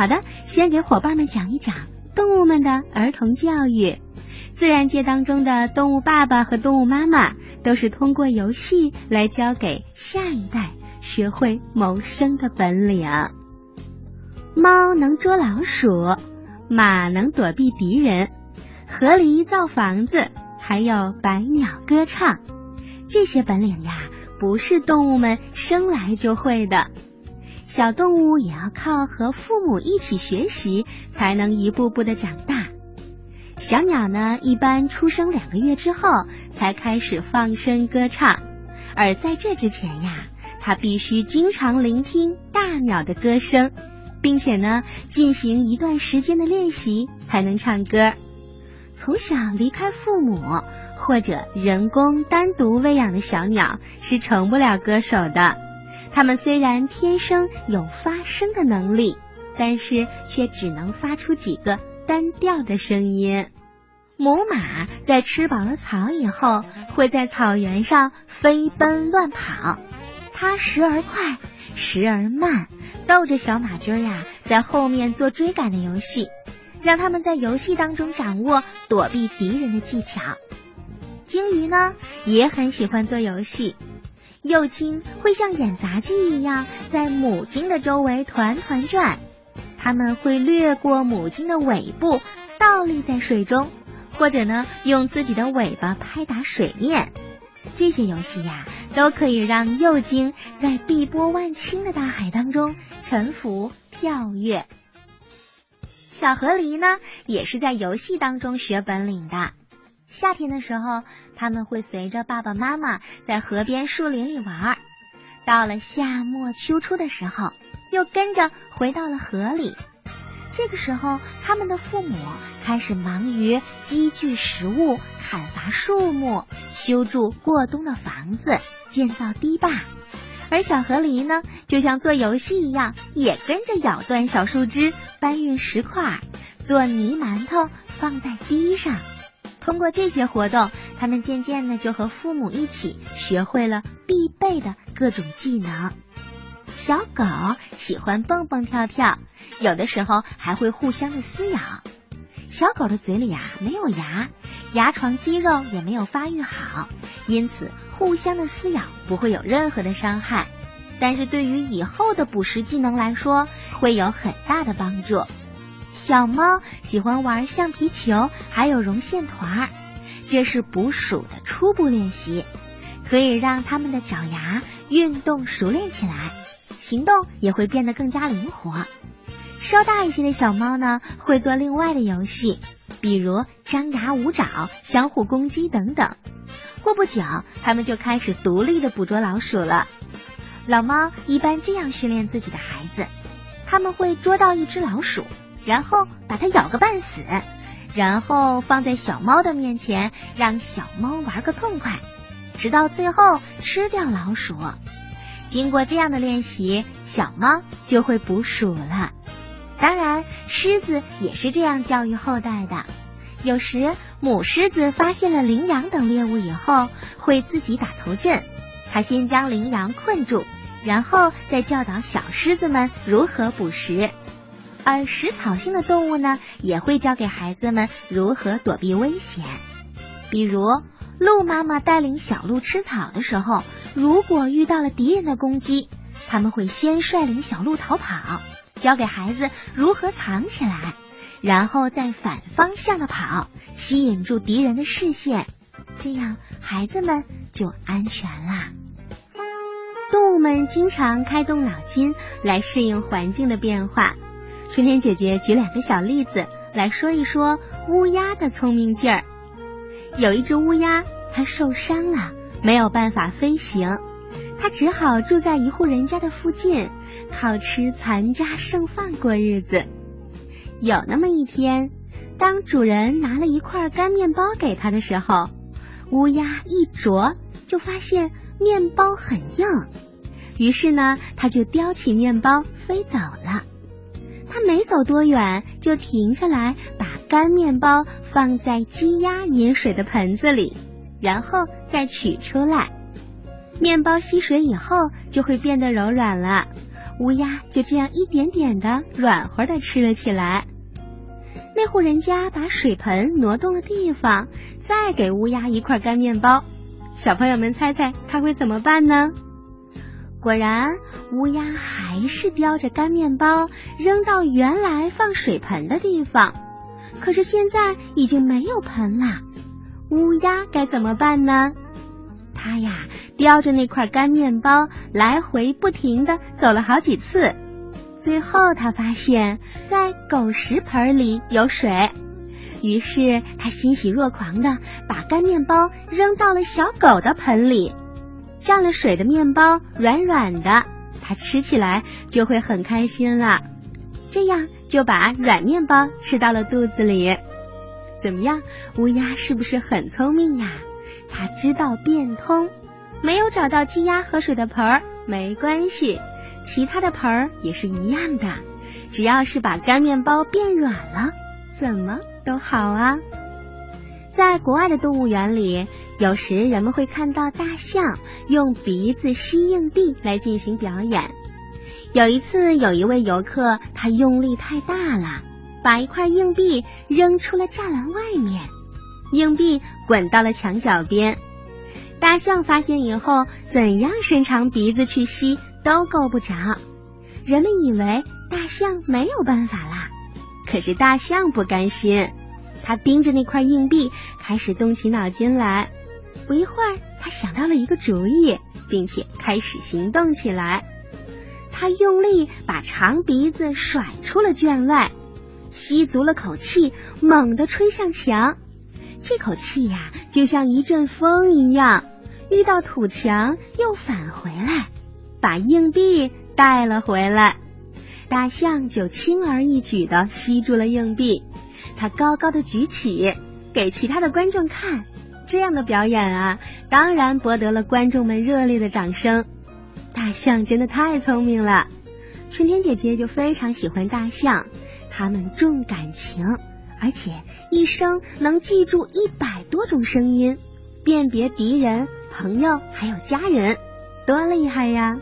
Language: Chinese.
好的，先给伙伴们讲一讲动物们的儿童教育。自然界当中的动物爸爸和动物妈妈都是通过游戏来教给下一代学会谋生的本领。猫能捉老鼠，马能躲避敌人，河狸造房子，还有百鸟歌唱。这些本领呀，不是动物们生来就会的。小动物也要靠和父母一起学习，才能一步步的长大。小鸟呢，一般出生两个月之后才开始放声歌唱，而在这之前呀，它必须经常聆听大鸟的歌声，并且呢，进行一段时间的练习才能唱歌。从小离开父母或者人工单独喂养的小鸟是成不了歌手的。它们虽然天生有发声的能力，但是却只能发出几个单调的声音。母马在吃饱了草以后，会在草原上飞奔乱跑，它时而快，时而慢，逗着小马驹呀在后面做追赶的游戏，让他们在游戏当中掌握躲避敌人的技巧。鲸鱼呢也很喜欢做游戏。幼鲸会像演杂技一样在母鲸的周围团团转，它们会掠过母鲸的尾部，倒立在水中，或者呢用自己的尾巴拍打水面。这些游戏呀，都可以让幼鲸在碧波万顷的大海当中沉浮跳跃。小河狸呢，也是在游戏当中学本领的。夏天的时候，他们会随着爸爸妈妈在河边、树林里玩儿。到了夏末秋初的时候，又跟着回到了河里。这个时候，他们的父母开始忙于积聚食物、砍伐树木、修筑过冬的房子、建造堤坝。而小河狸呢，就像做游戏一样，也跟着咬断小树枝、搬运石块、做泥馒头，放在堤上。通过这些活动，他们渐渐的就和父母一起学会了必备的各种技能。小狗喜欢蹦蹦跳跳，有的时候还会互相的撕咬。小狗的嘴里呀没有牙，牙床肌肉也没有发育好，因此互相的撕咬不会有任何的伤害。但是对于以后的捕食技能来说，会有很大的帮助。小猫喜欢玩橡皮球，还有绒线团儿，这是捕鼠的初步练习，可以让它们的爪牙运动熟练起来，行动也会变得更加灵活。稍大一些的小猫呢，会做另外的游戏，比如张牙舞爪、相互攻击等等。过不久，它们就开始独立的捕捉老鼠了。老猫一般这样训练自己的孩子，他们会捉到一只老鼠。然后把它咬个半死，然后放在小猫的面前，让小猫玩个痛快，直到最后吃掉老鼠。经过这样的练习，小猫就会捕鼠了。当然，狮子也是这样教育后代的。有时母狮子发现了羚羊等猎物以后，会自己打头阵。它先将羚羊困住，然后再教导小狮子们如何捕食。而食草性的动物呢，也会教给孩子们如何躲避危险。比如，鹿妈妈带领小鹿吃草的时候，如果遇到了敌人的攻击，他们会先率领小鹿逃跑，教给孩子如何藏起来，然后再反方向的跑，吸引住敌人的视线，这样孩子们就安全啦。动物们经常开动脑筋来适应环境的变化。春天姐姐举两个小例子来说一说乌鸦的聪明劲儿。有一只乌鸦，它受伤了，没有办法飞行，它只好住在一户人家的附近，靠吃残渣剩饭过日子。有那么一天，当主人拿了一块干面包给它的时候，乌鸦一啄就发现面包很硬，于是呢，它就叼起面包飞走了。他没走多远，就停下来，把干面包放在鸡鸭饮水的盆子里，然后再取出来。面包吸水以后，就会变得柔软了。乌鸦就这样一点点的软和的吃了起来。那户人家把水盆挪动了地方，再给乌鸦一块干面包。小朋友们猜猜他会怎么办呢？果然，乌鸦还是叼着干面包扔到原来放水盆的地方。可是现在已经没有盆了，乌鸦该怎么办呢？它呀，叼着那块干面包来回不停的走了好几次。最后，他发现，在狗食盆里有水，于是他欣喜若狂的把干面包扔到了小狗的盆里。蘸了水的面包软软的，它吃起来就会很开心了。这样就把软面包吃到了肚子里。怎么样，乌鸦是不是很聪明呀？它知道变通，没有找到鸡鸭喝水的盆儿没关系。其他的盆儿也是一样的，只要是把干面包变软了，怎么都好啊。在国外的动物园里，有时人们会看到大象用鼻子吸硬币来进行表演。有一次，有一位游客他用力太大了，把一块硬币扔出了栅栏外面，硬币滚到了墙角边。大象发现以后，怎样伸长鼻子去吸？都够不着，人们以为大象没有办法啦。可是大象不甘心，他盯着那块硬币，开始动起脑筋来。不一会儿，他想到了一个主意，并且开始行动起来。他用力把长鼻子甩出了圈外，吸足了口气，猛地吹向墙。这口气呀，就像一阵风一样，遇到土墙又返回来。把硬币带了回来，大象就轻而易举的吸住了硬币。他高高的举起，给其他的观众看。这样的表演啊，当然博得了观众们热烈的掌声。大象真的太聪明了，春天姐姐就非常喜欢大象。它们重感情，而且一生能记住一百多种声音，辨别敌人、朋友还有家人，多厉害呀！